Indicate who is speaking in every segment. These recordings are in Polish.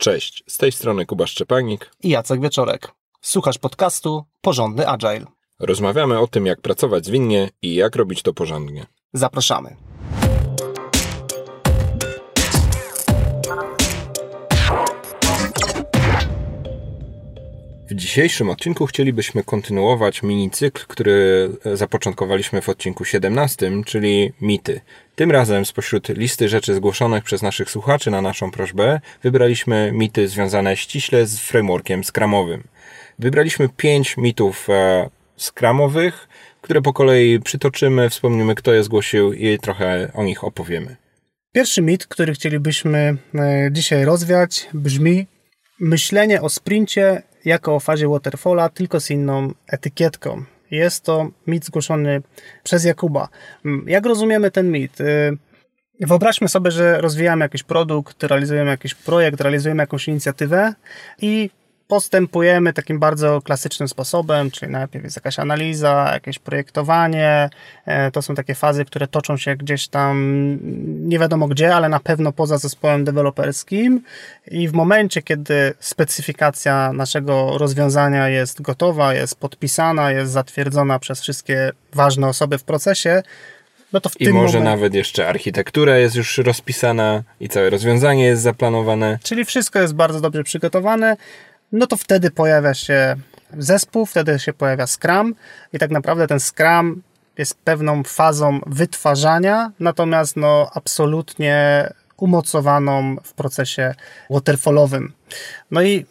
Speaker 1: Cześć, z tej strony Kuba Szczepanik
Speaker 2: i Jacek Wieczorek. Słuchasz podcastu Porządny Agile.
Speaker 1: Rozmawiamy o tym, jak pracować zwinnie i jak robić to porządnie.
Speaker 2: Zapraszamy.
Speaker 1: W dzisiejszym odcinku chcielibyśmy kontynuować minicykl, który zapoczątkowaliśmy w odcinku 17, czyli mity. Tym razem spośród listy rzeczy zgłoszonych przez naszych słuchaczy na naszą prośbę wybraliśmy mity związane ściśle z frameworkiem skramowym. Wybraliśmy pięć mitów e, skramowych, które po kolei przytoczymy, wspomnimy kto je zgłosił i trochę o nich opowiemy.
Speaker 2: Pierwszy mit, który chcielibyśmy e, dzisiaj rozwiać, brzmi myślenie o sprincie jako o fazie waterfalla, tylko z inną etykietką. Jest to mit zgłoszony przez Jakuba. Mm, jak rozumiemy ten mit? Y, wyobraźmy sobie, że rozwijamy jakiś produkt, realizujemy jakiś projekt, realizujemy jakąś inicjatywę i postępujemy takim bardzo klasycznym sposobem, czyli najpierw jest jakaś analiza, jakieś projektowanie. E, to są takie fazy, które toczą się gdzieś tam nie wiadomo gdzie, ale na pewno poza zespołem deweloperskim. I w momencie, kiedy specyfikacja naszego rozwiązania jest gotowa, jest podpisana, jest zatwierdzona przez wszystkie ważne osoby w procesie, no to w
Speaker 1: I może nawet jeszcze architektura jest już rozpisana i całe rozwiązanie jest zaplanowane.
Speaker 2: Czyli wszystko jest bardzo dobrze przygotowane no to wtedy pojawia się zespół, wtedy się pojawia Scrum i tak naprawdę ten Scrum jest pewną fazą wytwarzania, natomiast no absolutnie umocowaną w procesie waterfallowym. No i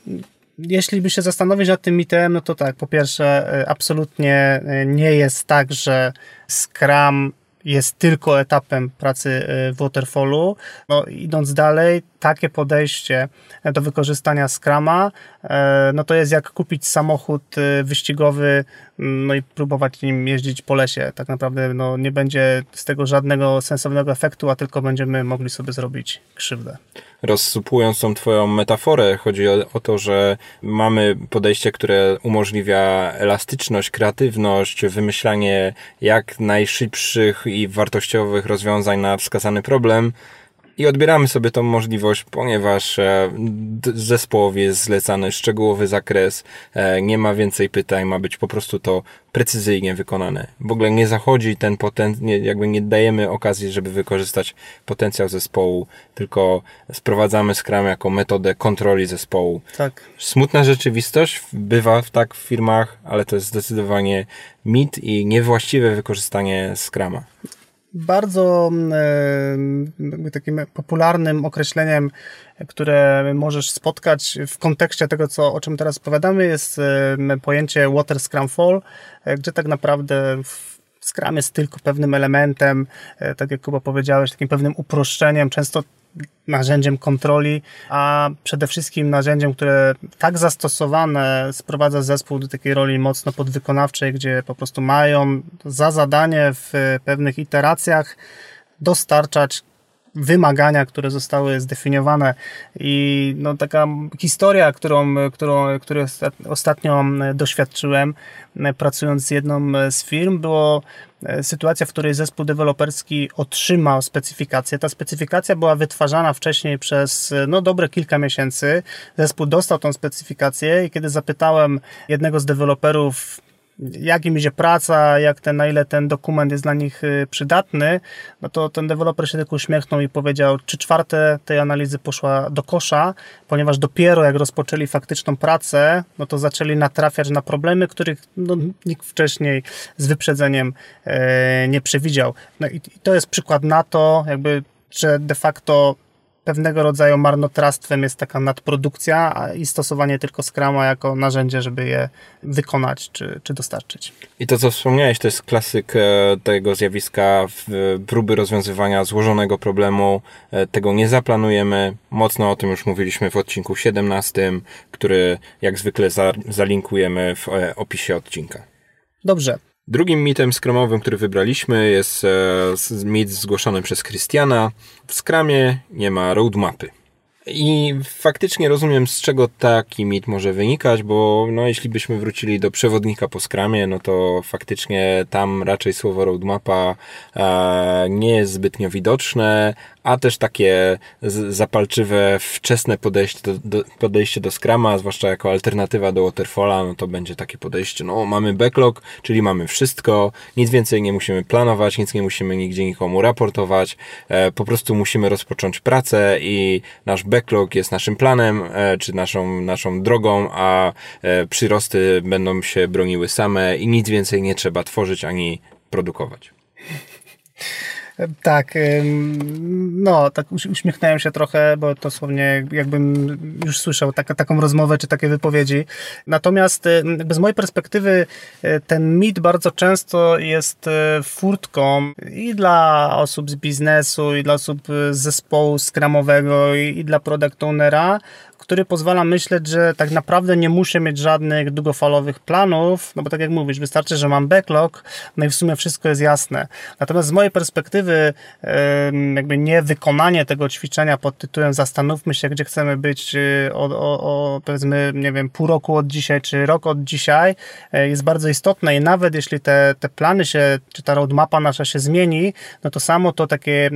Speaker 2: jeśli by się zastanowić nad tym mitem, no to tak, po pierwsze, e, absolutnie e, nie jest tak, że Scrum jest tylko etapem pracy y, w Waterfallu. No, idąc dalej, takie podejście do wykorzystania Scrama, e, no to jest jak kupić samochód y, wyścigowy, mm, no i próbować nim jeździć po lesie. Tak naprawdę no, nie będzie z tego żadnego sensownego efektu, a tylko będziemy mogli sobie zrobić krzywdę.
Speaker 1: Rozsupując tą twoją metaforę, chodzi o, o to, że mamy podejście, które umożliwia elastyczność, kreatywność, wymyślanie jak najszybszych i wartościowych rozwiązań na wskazany problem, i odbieramy sobie tą możliwość, ponieważ e, zespołowi jest zlecany szczegółowy zakres, e, nie ma więcej pytań, ma być po prostu to precyzyjnie wykonane. W ogóle nie zachodzi ten potencjał, jakby nie dajemy okazji, żeby wykorzystać potencjał zespołu, tylko sprowadzamy Scrum jako metodę kontroli zespołu.
Speaker 2: Tak.
Speaker 1: Smutna rzeczywistość bywa tak w firmach, ale to jest zdecydowanie mit i niewłaściwe wykorzystanie Scrama
Speaker 2: bardzo e, takim popularnym określeniem, które możesz spotkać w kontekście tego, co, o czym teraz opowiadamy, jest pojęcie Water Scrum Fall, e, gdzie tak naprawdę Scrum jest tylko pewnym elementem, e, tak jak Kuba powiedziałeś, takim pewnym uproszczeniem. Często narzędziem kontroli, a przede wszystkim narzędziem, które tak zastosowane sprowadza zespół do takiej roli mocno podwykonawczej, gdzie po prostu mają za zadanie w pewnych iteracjach dostarczać wymagania, które zostały zdefiniowane i no, taka historia, którą, którą, której ostatnio doświadczyłem pracując z jedną z firm, było e, sytuacja, w której zespół deweloperski otrzymał specyfikację. Ta specyfikacja była wytwarzana wcześniej przez no, dobre kilka miesięcy. Zespół dostał tą specyfikację i kiedy zapytałem jednego z deweloperów, jak im idzie praca, jak ten, na ile ten dokument jest dla nich y, przydatny, no to ten deweloper się tylko uśmiechnął i powiedział, czy czwarte tej analizy poszła do kosza, ponieważ dopiero jak rozpoczęli faktyczną pracę, no to zaczęli natrafiać na problemy, których no, nikt wcześniej z wyprzedzeniem e, nie przewidział. No i, i to jest przykład na to, jakby, że de facto pewnego rodzaju marnotrawstwem jest taka nadprodukcja i stosowanie tylko Scrama jako narzędzie, żeby je wykonać czy, czy dostarczyć.
Speaker 1: I to, co wspomniałeś, to jest klasyk e, tego zjawiska próby rozwiązywania złożonego problemu. E, tego nie zaplanujemy. Mocno o tym już mówiliśmy w odcinku 17, który jak zwykle zalinkujemy w e, opisie odcinka.
Speaker 2: Dobrze.
Speaker 1: Drugim mitem skramowym, który wybraliśmy jest e, mit zgłoszony przez Christiana. W skramie nie ma roadmapy. I faktycznie rozumiem, z czego taki mit może wynikać, bo no, jeśli byśmy wrócili do przewodnika po skramie, no to faktycznie tam raczej słowo roadmapa e, nie jest zbytnio widoczne, a też takie zapalczywe, wczesne podejście do, do, podejście do Scrama, zwłaszcza jako alternatywa do Waterfalla, no to będzie takie podejście, no mamy backlog, czyli mamy wszystko, nic więcej nie musimy planować, nic nie musimy nigdzie nikomu raportować, e, po prostu musimy rozpocząć pracę i nasz backlog jest naszym planem, e, czy naszą, naszą drogą, a e, przyrosty będą się broniły same i nic więcej nie trzeba tworzyć ani produkować.
Speaker 2: Tak, no, tak uśmiechnąłem się trochę, bo dosłownie jakbym już słyszał tak, taką rozmowę czy takie wypowiedzi. Natomiast jakby z mojej perspektywy e, ten mit bardzo często jest e, furtką i dla osób z biznesu, i dla osób z zespołu skramowego, i, i dla product ownera, który pozwala myśleć, że tak naprawdę nie muszę mieć żadnych długofalowych planów, no bo tak jak mówisz, wystarczy, że mam backlog, no i w sumie wszystko jest jasne. Natomiast z mojej perspektywy, jakby nie wykonanie tego ćwiczenia pod tytułem zastanówmy się, gdzie chcemy być y, o, o, o powiedzmy, nie wiem, pół roku od dzisiaj, czy rok od dzisiaj, e, jest bardzo istotne i nawet jeśli te, te plany się, czy ta roadmapa nasza się zmieni, no to samo to takie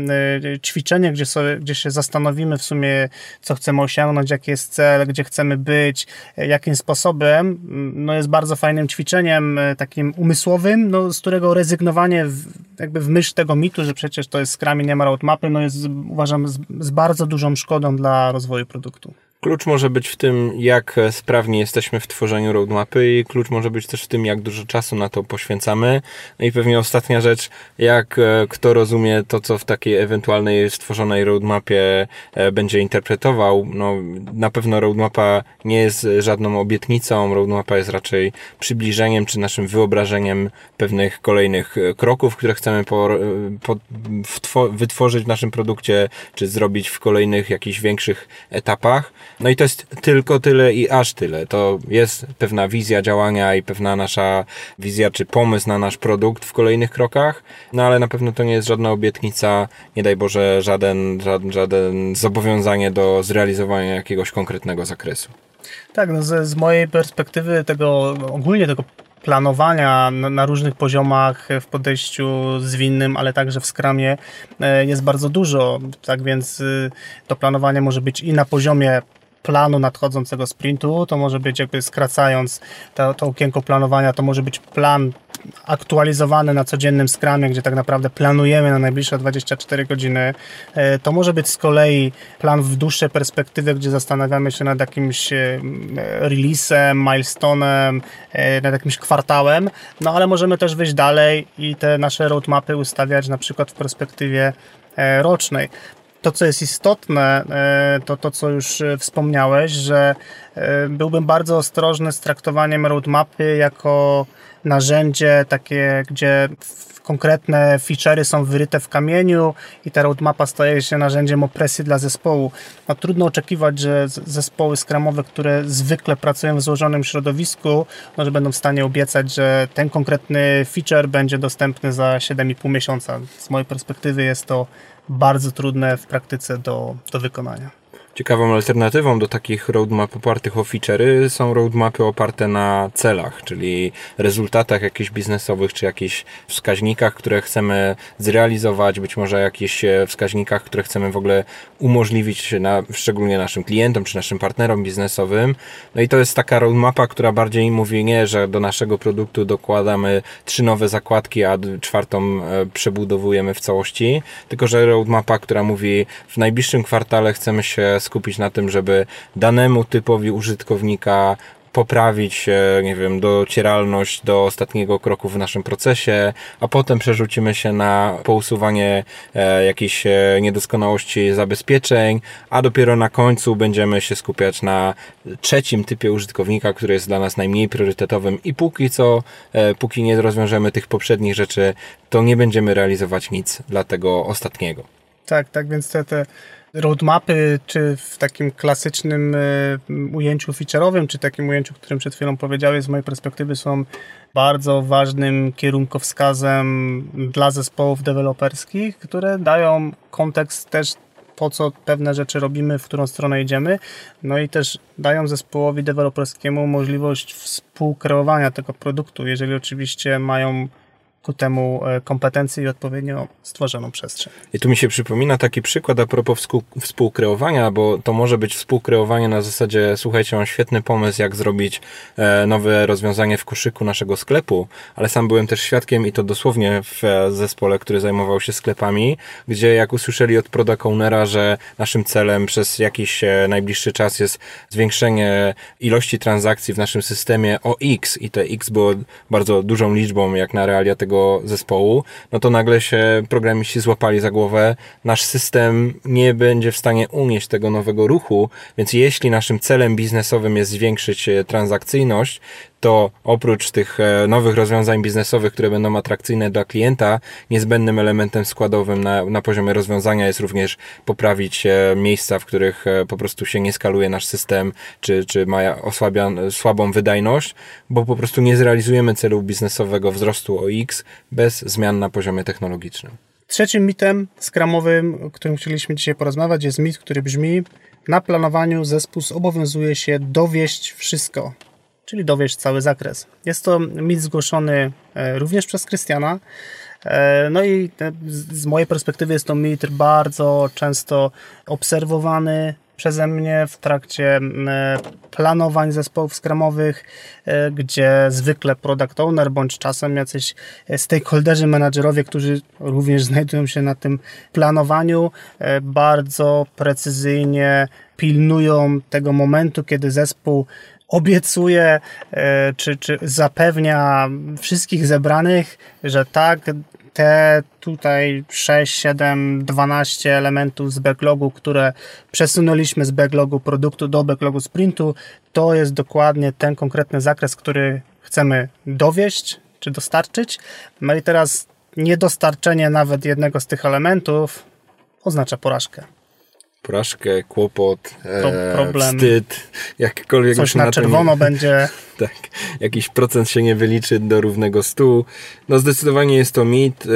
Speaker 2: e, ćwiczenie, gdzie, sobie, gdzie się zastanowimy w sumie, co chcemy osiągnąć, jakie jest cel, gdzie chcemy być, e, jakim sposobem, mm, no jest bardzo fajnym ćwiczeniem e, takim umysłowym, no z którego rezygnowanie w, jakby w myśl tego mitu, że przecież to jest Scrum i nie ma roadmapy, no jest uważam z, z bardzo dużą szkodą dla rozwoju produktu.
Speaker 1: Klucz może być w tym, jak sprawnie jesteśmy w tworzeniu roadmapy i klucz może być też w tym, jak dużo czasu na to poświęcamy. No i pewnie ostatnia rzecz, jak e, kto rozumie to, co w takiej ewentualnej stworzonej roadmapie e, będzie interpretował. No, na pewno roadmapa nie jest żadną obietnicą, roadmapa jest raczej przybliżeniem czy naszym wyobrażeniem pewnych kolejnych e, kroków, które chcemy po, po, wytworzyć w naszym produkcie, czy zrobić w kolejnych jakichś większych etapach. No i to jest tylko tyle i aż tyle. To jest pewna wizja działania i pewna nasza wizja czy pomysł na nasz produkt w kolejnych krokach, no ale na pewno to nie jest żadna obietnica, nie daj Boże, żaden, żaden, żaden zobowiązanie do zrealizowania jakiegoś konkretnego zakresu.
Speaker 2: Tak, no z, z mojej perspektywy tego, ogólnie tego planowania na, różnych poziomach w podejściu zwinnym, ale także w skramie e, jest bardzo dużo. Tak więc y, to planowanie może być i na poziomie planu nadchodzącego sprintu, to może być jakby skracając to, to okienko planowania, to może być plan aktualizowany na codziennym skramie, gdzie tak naprawdę planujemy na najbliższe 24 godziny. E, to może być z kolei plan w dłuższej perspektywie, gdzie zastanawiamy się nad jakimś e, releasem, milestone'em, e, nad jakimś kwartałem, no ale możemy też wyjść dalej i te nasze roadmapy ustawiać na przykład w perspektywie rocznej to, co jest istotne, e, to to, co już e, wspomniałeś, że e, byłbym bardzo ostrożny z traktowaniem roadmapy jako narzędzie takie, gdzie konkretne feature'y są wyryte w kamieniu i ta roadmapa staje się narzędziem opresji dla zespołu. No, trudno oczekiwać, że zespoły skramowe, które zwykle pracują w złożonym środowisku, no, że będą w stanie obiecać, że ten konkretny feature będzie dostępny za 7,5 miesiąca. Z mojej perspektywy jest to bardzo trudne w praktyce do, do wykonania.
Speaker 1: Ciekawą alternatywą do takich roadmap opartych o feature'y są roadmapy oparte na celach, czyli rezultatach jakichś biznesowych, czy jakichś wskaźnikach, które chcemy zrealizować, być może jakichś e, wskaźnikach, które chcemy w ogóle umożliwić na, szczególnie naszym klientom, czy naszym partnerom biznesowym. No i to jest taka roadmapa, która bardziej mówi nie, że do naszego produktu dokładamy trzy nowe zakładki, a czwartą e, przebudowujemy w całości, tylko że roadmapa, która mówi w najbliższym kwartale chcemy się skupić na tym, żeby danemu typowi użytkownika poprawić, nie wiem, docieralność do ostatniego kroku w naszym procesie, a potem przerzucimy się na pousuwanie e, jakichś e, niedoskonałości zabezpieczeń, a dopiero na końcu będziemy się skupiać na trzecim typie użytkownika, który jest dla nas najmniej priorytetowym i póki co, e, póki nie rozwiążemy tych poprzednich rzeczy, to nie będziemy realizować nic dla tego ostatniego.
Speaker 2: Tak, tak, więc te, te roadmapy, czy w takim klasycznym e, ujęciu feature'owym, czy takim ujęciu, którym przed chwilą powiedziałeś, z mojej perspektywy są bardzo ważnym kierunkowskazem dla zespołów deweloperskich, które dają kontekst też po co pewne rzeczy robimy, w którą stronę idziemy, no i też dają zespołowi deweloperskiemu możliwość współkreowania tego produktu, jeżeli oczywiście mają ku temu e, kompetencje i odpowiednio stworzoną przestrzeń.
Speaker 1: I tu mi się przypomina taki przykład a propos współkreowania, bo to może być współkreowanie na zasadzie, słuchajcie, mam świetny pomysł, jak zrobić e, nowe rozwiązanie w koszyku naszego sklepu, ale sam byłem też świadkiem i to dosłownie w e, zespole, który zajmował się sklepami, gdzie jak usłyszeli od product ownera, że naszym celem przez jakiś najbliższy czas jest zwiększenie ilości transakcji w naszym systemie o X i te X było bardzo dużą liczbą jak na realia tego tego zespołu, no to nagle się programiści złapali za głowę, nasz system nie będzie w stanie unieść tego nowego ruchu, więc jeśli naszym celem biznesowym jest zwiększyć e, transakcyjność, to oprócz tych e, nowych rozwiązań biznesowych, które będą atrakcyjne dla klienta, niezbędnym elementem składowym na, na poziomie rozwiązania jest również poprawić e, miejsca, w których e, po prostu się nie skaluje nasz system, czy, czy ma osłabia, słabą wydajność, bo po prostu nie zrealizujemy celu biznesowego wzrostu o X bez zmian na poziomie technologicznym.
Speaker 2: Trzecim mitem skramowym, o którym chcieliśmy dzisiaj porozmawiać, jest mit, który brzmi: Na planowaniu zespół zobowiązuje się dowieść wszystko czyli dowieść cały zakres. Jest to mit zgłoszony e, również przez Krystiana. E, no i e, z mojej perspektywy jest to mit bardzo często obserwowany przeze mnie w trakcie planowań zespołów skramowych, gdzie zwykle product owner bądź czasem jacyś stakeholderzy, menadżerowie, którzy również znajdują się na tym planowaniu, bardzo precyzyjnie pilnują tego momentu, kiedy zespół obiecuje, czy, czy zapewnia wszystkich zebranych, że tak, te tutaj 6, 7, 12 elementów z backlogu, które przesunęliśmy z backlogu produktu do backlogu sprintu, to jest dokładnie ten konkretny zakres, który chcemy dowieść czy dostarczyć. No i teraz niedostarczenie nawet jednego z tych elementów oznacza porażkę
Speaker 1: porażkę, kłopot, e, problem. wstyd, jakkolwiek
Speaker 2: Coś na, na czerwono będzie.
Speaker 1: Tak, jakiś procent się nie wyliczy do równego stu. No zdecydowanie jest to mit, e,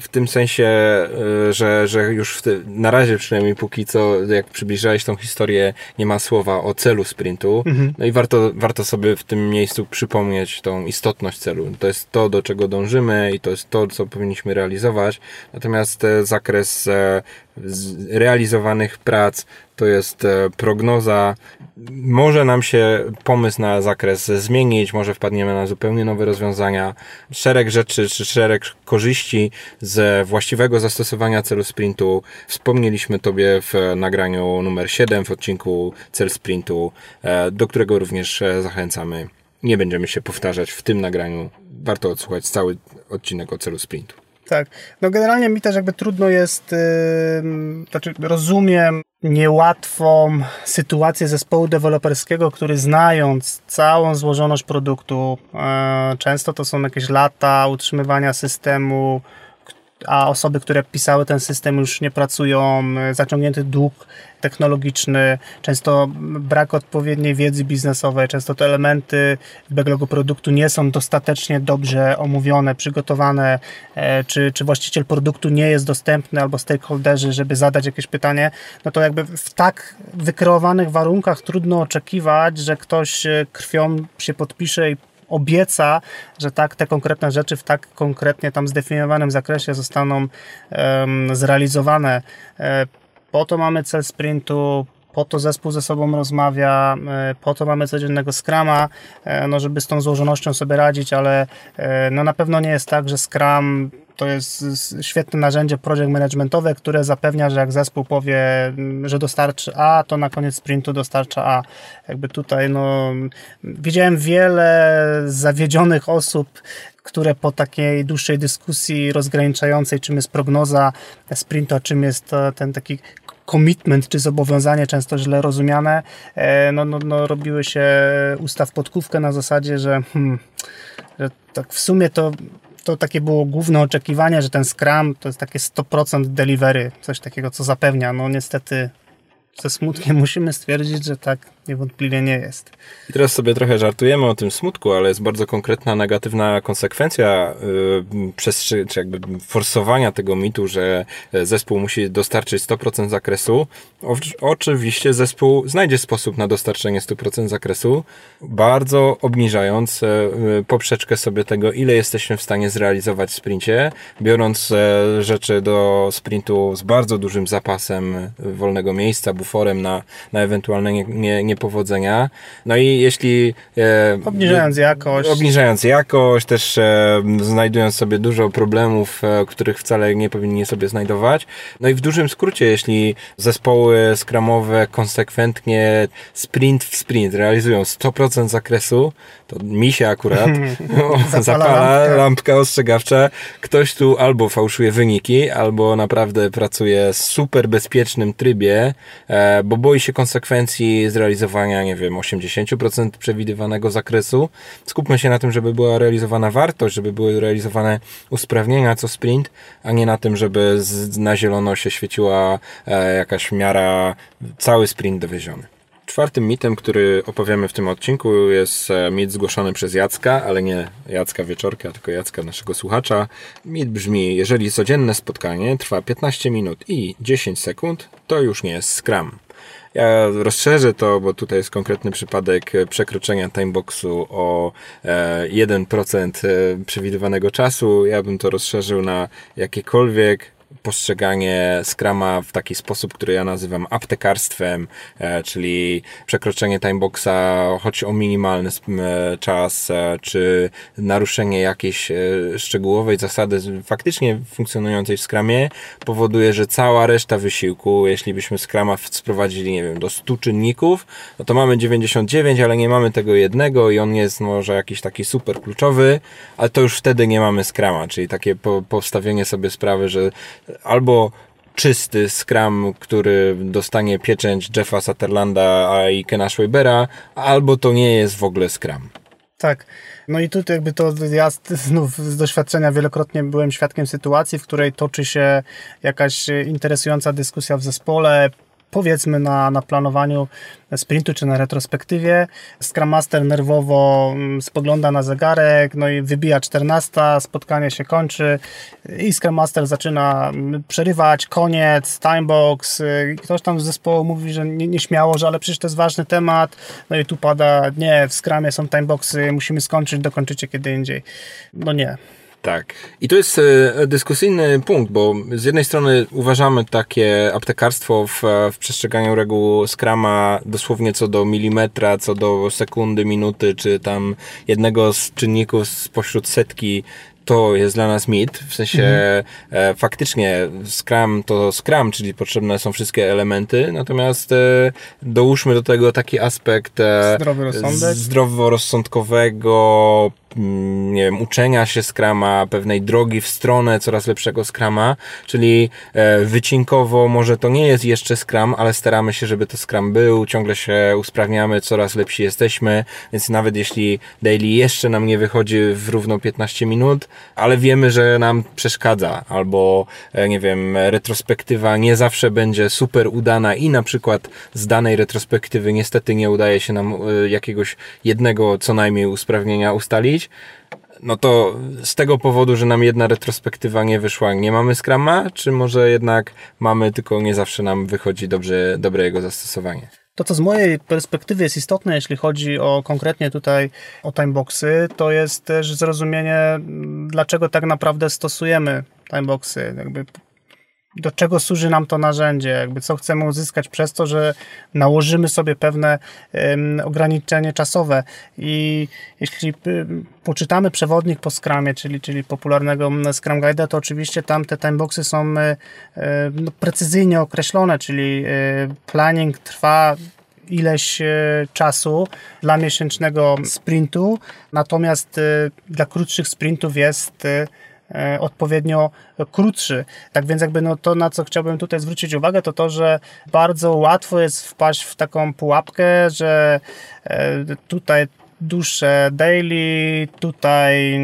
Speaker 1: w tym sensie, e, że, że już te, na razie przynajmniej póki co, jak przybliżałeś tą historię, nie ma słowa o celu sprintu. Mhm. No i warto, warto sobie w tym miejscu przypomnieć tą istotność celu. To jest to, do czego dążymy i to jest to, co powinniśmy realizować. Natomiast zakres realizowanych prac, to jest e, prognoza. Może nam się pomysł na zakres zmienić, może wpadniemy na zupełnie nowe rozwiązania. Szereg rzeczy, czy szereg korzyści z właściwego zastosowania celu sprintu wspomnieliśmy Tobie w nagraniu numer 7 w odcinku Cel Sprintu, e, do którego również e, zachęcamy. Nie będziemy się powtarzać w tym nagraniu. Warto odsłuchać cały odcinek o celu sprintu.
Speaker 2: Tak. No generalnie mi też jakby trudno jest, yy, znaczy rozumiem niełatwą sytuację zespołu deweloperskiego, który znając całą złożoność produktu, yy, często to są jakieś lata utrzymywania systemu, a osoby, które pisały ten system już nie pracują, zaciągnięty dług technologiczny, często brak odpowiedniej wiedzy biznesowej, często te elementy backlogu produktu nie są dostatecznie dobrze omówione, przygotowane, e, czy, czy właściciel produktu nie jest dostępny albo stakeholderzy, żeby zadać jakieś pytanie, no to jakby w tak wykreowanych warunkach trudno oczekiwać, że ktoś e, krwią się podpisze i obieca, że tak te konkretne rzeczy w tak konkretnie tam zdefiniowanym zakresie zostaną um, zrealizowane. E, po to mamy cel sprintu, po to zespół ze sobą rozmawia, e, po to mamy codziennego Scrama, e, no żeby z tą złożonością sobie radzić, ale no na pewno nie jest tak, że Scrum to jest świetne narzędzie project managementowe, które zapewnia, że jak zespół powie, że dostarczy A, to na koniec sprintu dostarcza A. Jakby tutaj, no, widziałem wiele zawiedzionych osób, które po takiej dłuższej dyskusji rozgraniczającej, czym jest prognoza sprintu, a czym jest ten taki commitment czy zobowiązanie, często źle rozumiane, e, no, no, no robiły się ustaw podkówkę na zasadzie, że, hmm, że tak w sumie to to takie było główne oczekiwanie, że ten Scrum to jest takie 100% delivery, coś takiego, co zapewnia. No niestety ze smutkiem musimy stwierdzić, że tak niewątpliwie nie jest.
Speaker 1: I teraz sobie trochę żartujemy o tym smutku, ale jest bardzo konkretna negatywna konsekwencja yy, przestrzy- czy jakby forsowania tego mitu, że zespół musi dostarczyć 100% zakresu. O, oczywiście zespół znajdzie sposób na dostarczenie 100% zakresu, bardzo obniżając yy, poprzeczkę sobie tego, ile jesteśmy w stanie zrealizować w sprincie, biorąc yy, rzeczy do sprintu z bardzo dużym zapasem wolnego miejsca, buforem na, na ewentualne nie, nie, niepowodzenia. No i jeśli...
Speaker 2: E, obniżając jakość.
Speaker 1: Obniżając jakość, też e, znajdując sobie dużo problemów, e, których wcale nie powinni sobie znajdować. No i w dużym skrócie, jeśli zespoły skramowe konsekwentnie sprint w sprint realizują 100% zakresu, to mi się akurat zapala, zapala lampka. lampka ostrzegawcza. Ktoś tu albo fałszuje wyniki, albo naprawdę pracuje w super bezpiecznym trybie, e, bo boi się konsekwencji zrealizowania, nie wiem, 80% przewidywanego zakresu. Skupmy się na tym, żeby była realizowana wartość, żeby były realizowane usprawnienia co sprint, a nie na tym, żeby na zielono się świeciła e, jakaś miara, cały sprint dowieziony. Czwartym mitem, który opowiemy w tym odcinku jest e, mit zgłoszony przez Jacka, ale nie Jacka Wieczorka, tylko Jacka naszego słuchacza. Mit brzmi, jeżeli codzienne spotkanie trwa 15 minut i 10 sekund, to już nie jest Scrum. Ja rozszerzę to, bo tutaj jest konkretny przypadek przekroczenia timeboxu o 1% e, e, przewidywanego czasu. Ja bym to rozszerzył na jakiekolwiek postrzeganie Scrama w taki sposób, który ja nazywam aptekarstwem, e, czyli przekroczenie timeboxa choć o minimalny e, czas, e, czy naruszenie jakiejś szczegółowej zasady faktycznie funkcjonującej w Scrumie powoduje, że cała reszta wysiłku, jeśli byśmy Scrama sprowadzili, nie wiem, do 100 czynników, no to mamy 99, ale nie mamy tego jednego i on jest może jakiś taki super kluczowy, ale to już wtedy nie mamy Scrama, czyli takie po, postawienie sobie sprawy, że albo czysty Scrum, który dostanie pieczęć Jeffa Sutherlanda i Kena Schwabera, albo to nie jest w ogóle Scrum.
Speaker 2: Tak. No i tutaj jakby to ja znów z doświadczenia wielokrotnie byłem świadkiem sytuacji, w której toczy się jakaś interesująca dyskusja w zespole, powiedzmy na, na planowaniu sprintu czy na retrospektywie. Scrum Master nerwowo mm, spogląda na zegarek, no i wybija 14, spotkanie się kończy i Scrum Master zaczyna mm, przerywać, koniec, timebox. Y, ktoś tam z zespołu mówi, że nie, nieśmiało, że ale przecież to jest ważny temat. No i tu pada, nie, w Scrumie są timeboxy, musimy skończyć, dokończycie kiedy indziej. No nie.
Speaker 1: Tak. I to jest e, dyskusyjny punkt, bo z jednej strony uważamy takie aptekarstwo w, w przestrzeganiu reguł Scrama dosłownie co do milimetra, co do sekundy, minuty, czy tam jednego z czynników spośród setki to jest dla nas mit, w sensie mhm. e, faktycznie Scrum to Scrum, czyli potrzebne są wszystkie elementy, natomiast e, dołóżmy do tego taki aspekt e, zdroworozsądkowego nie wiem, uczenia się skrama, pewnej drogi w stronę coraz lepszego skrama, czyli e, wycinkowo może to nie jest jeszcze skram, ale staramy się, żeby to skram był, ciągle się usprawniamy, coraz lepsi jesteśmy, więc nawet jeśli daily jeszcze nam nie wychodzi w równo 15 minut, ale wiemy, że nam przeszkadza, albo e, nie wiem, retrospektywa nie zawsze będzie super udana i na przykład z danej retrospektywy niestety nie udaje się nam e, jakiegoś jednego co najmniej usprawnienia ustalić, no to z tego powodu, że nam jedna retrospektywa nie wyszła, nie mamy Scrama, czy może jednak mamy, tylko nie zawsze nam wychodzi dobrze, dobre jego zastosowanie?
Speaker 2: To, co z mojej perspektywy jest istotne, jeśli chodzi o konkretnie tutaj o timeboxy, to jest też zrozumienie, dlaczego tak naprawdę stosujemy timeboxy. Jakby do czego służy nam to narzędzie, jakby co chcemy uzyskać przez to, że nałożymy sobie pewne um, ograniczenie czasowe. I jeśli um, poczytamy przewodnik po Scrumie, czyli, czyli popularnego Scrum Guide'a, to oczywiście tam te timeboxy są um, no, precyzyjnie określone, czyli planning trwa ileś czasu dla miesięcznego sprintu, natomiast dla krótszych sprintów jest odpowiednio krótszy. Tak więc jakby no to, na co chciałbym tutaj zwrócić uwagę, to to, że bardzo łatwo jest wpaść w taką pułapkę, że e, tutaj dłuższe daily, tutaj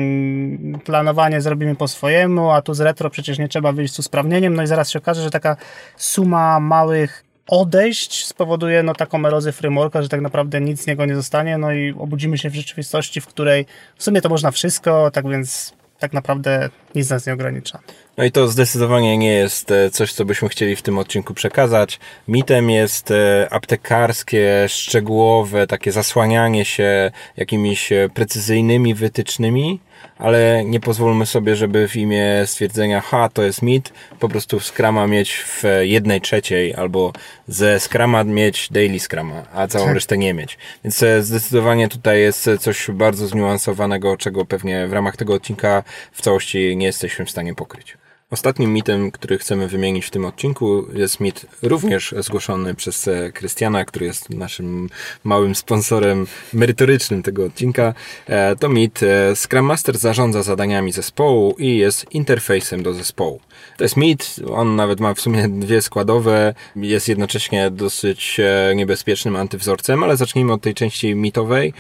Speaker 2: planowanie zrobimy po swojemu, a tu z retro przecież nie trzeba wyjść z usprawnieniem, no i zaraz się okaże, że taka suma małych odejść spowoduje no, taką erozję frameworka, że tak naprawdę nic z niego nie zostanie, no i obudzimy się w rzeczywistości, w której w sumie to można wszystko, tak więc tak naprawdę nic nas nie ogranicza.
Speaker 1: No i to zdecydowanie nie jest e, coś, co byśmy chcieli w tym odcinku przekazać. Mitem jest e, aptekarskie, szczegółowe, takie zasłanianie się jakimiś e, precyzyjnymi wytycznymi, ale nie pozwólmy sobie, żeby w imię stwierdzenia ha, to jest mit, po prostu Scrama mieć w jednej trzeciej albo ze Scrama mieć daily Scrama, a całą tak. resztę nie mieć. Więc zdecydowanie tutaj jest coś bardzo zniuansowanego, czego pewnie w ramach tego odcinka w całości nie jesteśmy w stanie pokryć. Ostatnim mitem, który chcemy wymienić w tym odcinku, jest mit również zgłoszony przez Krystiana, który jest naszym małym sponsorem merytorycznym tego odcinka. E, to mit e, Scrum Master zarządza zadaniami zespołu i jest interfejsem do zespołu. Jest mit, on nawet ma w sumie dwie składowe, jest jednocześnie dosyć niebezpiecznym antywzorcem, ale zacznijmy od tej części mitowej.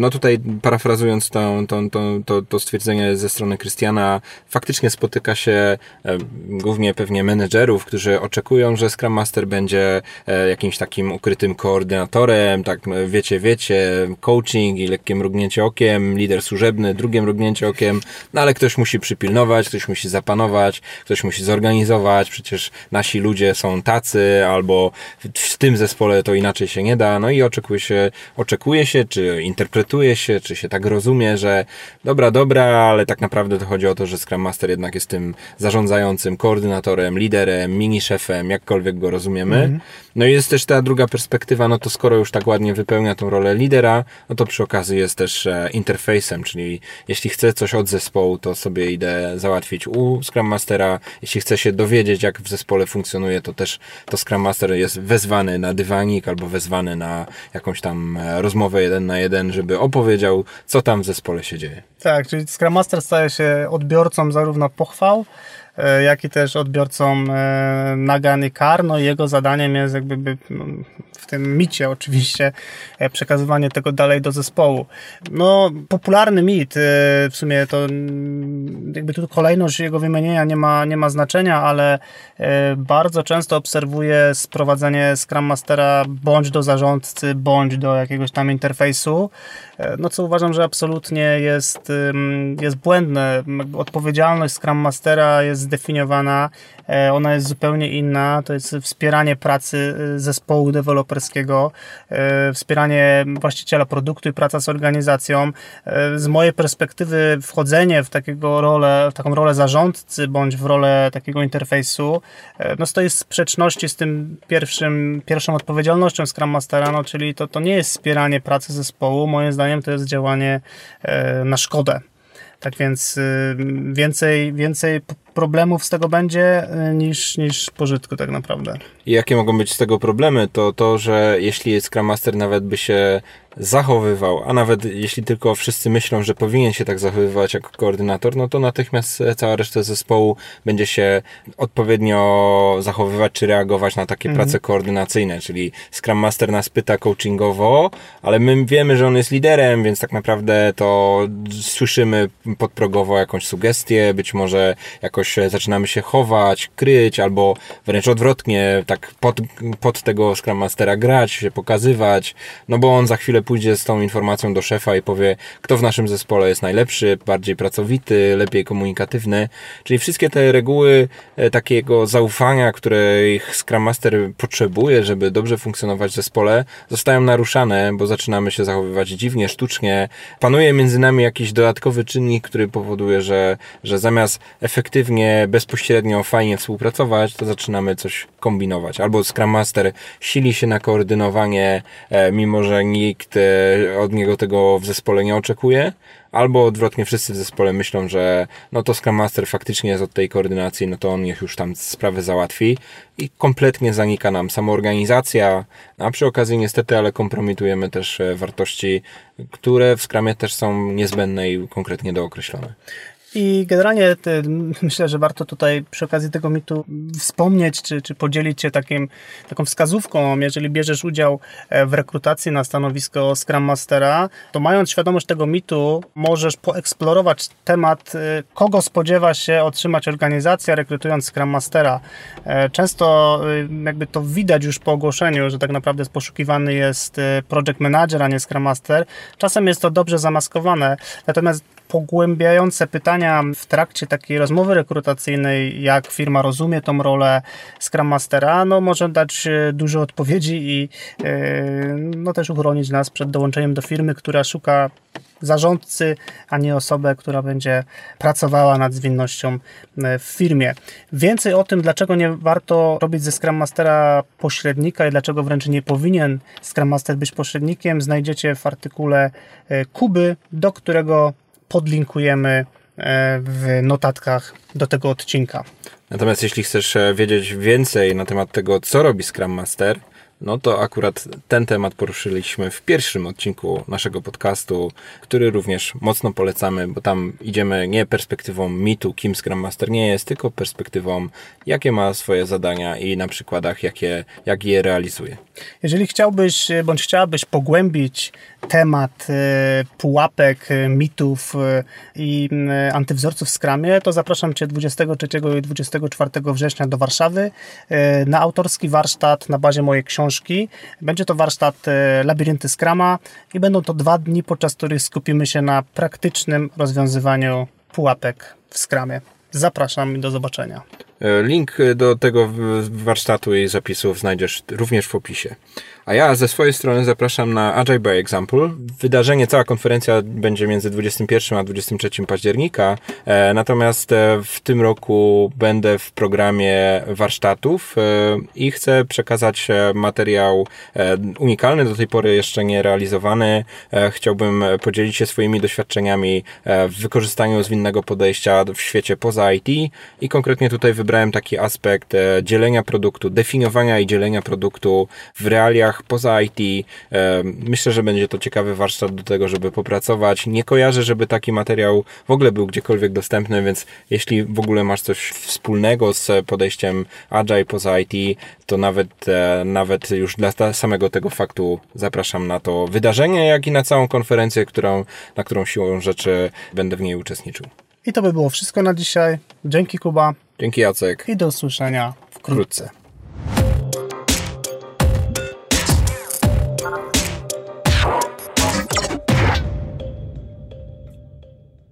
Speaker 1: No tutaj parafrazując to, to, to, to stwierdzenie ze strony Krystiana, faktycznie spotyka się E, głównie pewnie menedżerów, którzy oczekują, że Scrum Master będzie e, jakimś takim ukrytym koordynatorem, tak no, wiecie, wiecie, coaching i lekkie mrugnięcie okiem, lider służebny, drugie mrugnięcie okiem, no ale ktoś musi przypilnować, ktoś musi zapanować, ktoś musi zorganizować, przecież nasi ludzie są tacy, albo w tym zespole to inaczej się nie da, no i oczekuje się, oczekuje się, czy interpretuje się, czy się tak rozumie, że dobra, dobra, ale tak naprawdę to chodzi o to, że Scrum Master jednak jest tym zarządzającym koordynatorem, liderem, mini-szefem, jakkolwiek go rozumiemy. Mhm. No i jest też ta druga perspektywa, no to skoro już tak ładnie wypełnia tą rolę lidera, no to przy okazji jest też e, interfejsem, czyli jeśli chcę coś od zespołu, to sobie idę załatwić u Scrum Mastera. Jeśli chcę się dowiedzieć, jak w zespole funkcjonuje, to też to Scrum Master jest wezwany na dywanik albo wezwany na jakąś tam e, rozmowę jeden na jeden, żeby opowiedział, co tam w zespole się dzieje.
Speaker 2: Tak, czyli Scrum Master staje się odbiorcą zarówno pochwał, jak i też odbiorcą e, nagany kar. No jego zadaniem jest jakby w tym micie oczywiście e, przekazywanie tego dalej do zespołu. No, popularny mit, w sumie to jakby tu kolejność jego wymienienia nie ma, nie ma znaczenia, ale bardzo często obserwuję sprowadzenie Scrum Mastera bądź do zarządcy, bądź do jakiegoś tam interfejsu, no co uważam, że absolutnie jest, jest błędne. Odpowiedzialność Scrum Mastera jest zdefiniowana, e, ona jest zupełnie inna. To jest wspieranie pracy e, zespołu deweloperskiego, e, wspieranie właściciela produktu i praca z organizacją. Z mojej perspektywy wchodzenie w takiego rolę, w taką rolę zarządcy bądź w rolę takiego interfejsu, no stoi w sprzeczności z tym pierwszym, pierwszą odpowiedzialnością Scrum Mastera, no, czyli to, to nie jest wspieranie pracy zespołu, moim zdaniem to jest działanie na szkodę. Tak więc y, więcej, więcej problemów z tego będzie y, niż, niż pożytku tak naprawdę.
Speaker 1: I jakie mogą być z tego problemy? To to, że jeśli Scrum Master nawet by się zachowywał, a nawet jeśli tylko wszyscy myślą, że powinien się tak zachowywać jako koordynator, no to natychmiast cała reszta zespołu będzie się odpowiednio zachowywać czy reagować na takie mhm. prace koordynacyjne, czyli Scrum Master nas pyta coachingowo, ale my wiemy, że on jest liderem, więc tak naprawdę to słyszymy podprogowo jakąś sugestię, być może jakoś zaczynamy się chować, kryć, albo wręcz odwrotnie, tak pod, pod tego Scrum Mastera grać, się pokazywać, no bo on za chwilę pójdzie z tą informacją do szefa i powie, kto w naszym zespole jest najlepszy, bardziej pracowity, lepiej komunikatywny. Czyli wszystkie te reguły e, takiego zaufania, których Scrum Master potrzebuje, żeby dobrze funkcjonować w zespole, zostają naruszane, bo zaczynamy się zachowywać dziwnie, sztucznie. Panuje między nami jakiś dodatkowy czynnik, który powoduje, że, że zamiast efektywnie, bezpośrednio, fajnie współpracować, to zaczynamy coś kombinować. Albo Scrum Master sili się na koordynowanie, e, mimo że nikt nikt e, od niego tego w zespole nie oczekuje, albo odwrotnie wszyscy w zespole myślą, że no to Scrum Master faktycznie jest od tej koordynacji, no to on niech już tam sprawę załatwi i kompletnie zanika nam samoorganizacja, a przy okazji niestety, ale kompromitujemy też e, wartości, które w Scrumie też są niezbędne i konkretnie dookreślone.
Speaker 2: I generalnie te, myślę, że warto tutaj przy okazji tego mitu wspomnieć, czy, czy podzielić się takim, taką wskazówką. Jeżeli bierzesz udział e, w rekrutacji na stanowisko Scrum Mastera, to mając świadomość tego mitu, możesz poeksplorować temat, e, kogo spodziewa się otrzymać organizacja, rekrutując Scrum Mastera. E, często jakby to widać już po ogłoszeniu, że tak naprawdę poszukiwany jest project manager, a nie Scrum Master. Czasem jest to dobrze zamaskowane, natomiast pogłębiające pytania w trakcie takiej rozmowy rekrutacyjnej, jak firma rozumie tą rolę Scrum Mastera, no może dać e, dużo odpowiedzi i e, no też uchronić nas przed dołączeniem do firmy, która szuka zarządcy, a nie osobę, która będzie pracowała nad zwinnością e, w firmie. Więcej o tym, dlaczego nie warto robić ze Scrum Mastera pośrednika i dlaczego wręcz nie powinien Scrum Master być pośrednikiem, znajdziecie w artykule Kuby, do którego podlinkujemy e, w notatkach do tego odcinka.
Speaker 1: Natomiast jeśli chcesz e, wiedzieć więcej na temat tego, co robi Scrum Master, no to akurat ten temat poruszyliśmy w pierwszym odcinku naszego podcastu, który również mocno polecamy, bo tam idziemy nie perspektywą mitu, kim Scrum Master nie jest, tylko perspektywą, jakie ma swoje zadania i na przykładach, jakie, jak je realizuje.
Speaker 2: Jeżeli chciałbyś, bądź chciałabyś pogłębić temat e, pułapek, e, mitów e, i antywzorców w Scrumie, to zapraszam Cię 23 i 24 września do Warszawy na autorski warsztat na bazie mojej książki książki. Będzie to warsztat e, Labirynty Scrama i będą to dwa dni, podczas których skupimy się na praktycznym rozwiązywaniu pułapek w Scramie. Zapraszam i do zobaczenia.
Speaker 1: E, link do tego warsztatu i zapisów znajdziesz również w opisie. A ja ze swojej strony zapraszam na Agile by Example. Wydarzenie, cała konferencja będzie między 21 a 23 października, e, natomiast e, w tym roku będę w programie warsztatów e, i chcę przekazać materiał unikalny, do tej pory jeszcze nie realizowany. Chciałbym podzielić się swoimi doświadczeniami w wykorzystaniu zwinnego podejścia w świecie poza IT i konkretnie tutaj wybrałem taki aspekt dzielenia produktu, definiowania i dzielenia produktu w realiach poza IT. Myślę, że będzie to ciekawy warsztat do tego, żeby popracować. Nie kojarzę, żeby taki materiał w ogóle był gdziekolwiek dostępny, więc jeśli w ogóle masz coś wspólnego z podejściem Agile poza IT, to nawet, e, nawet już dla samego tego faktu zapraszam na to wydarzenie, jak i na całą konferencję, którą, na którą siłą rzeczy będę w niej uczestniczył.
Speaker 2: I to by było wszystko na dzisiaj. Dzięki Kuba.
Speaker 1: Dzięki Jacek.
Speaker 2: I do usłyszenia wkrótce.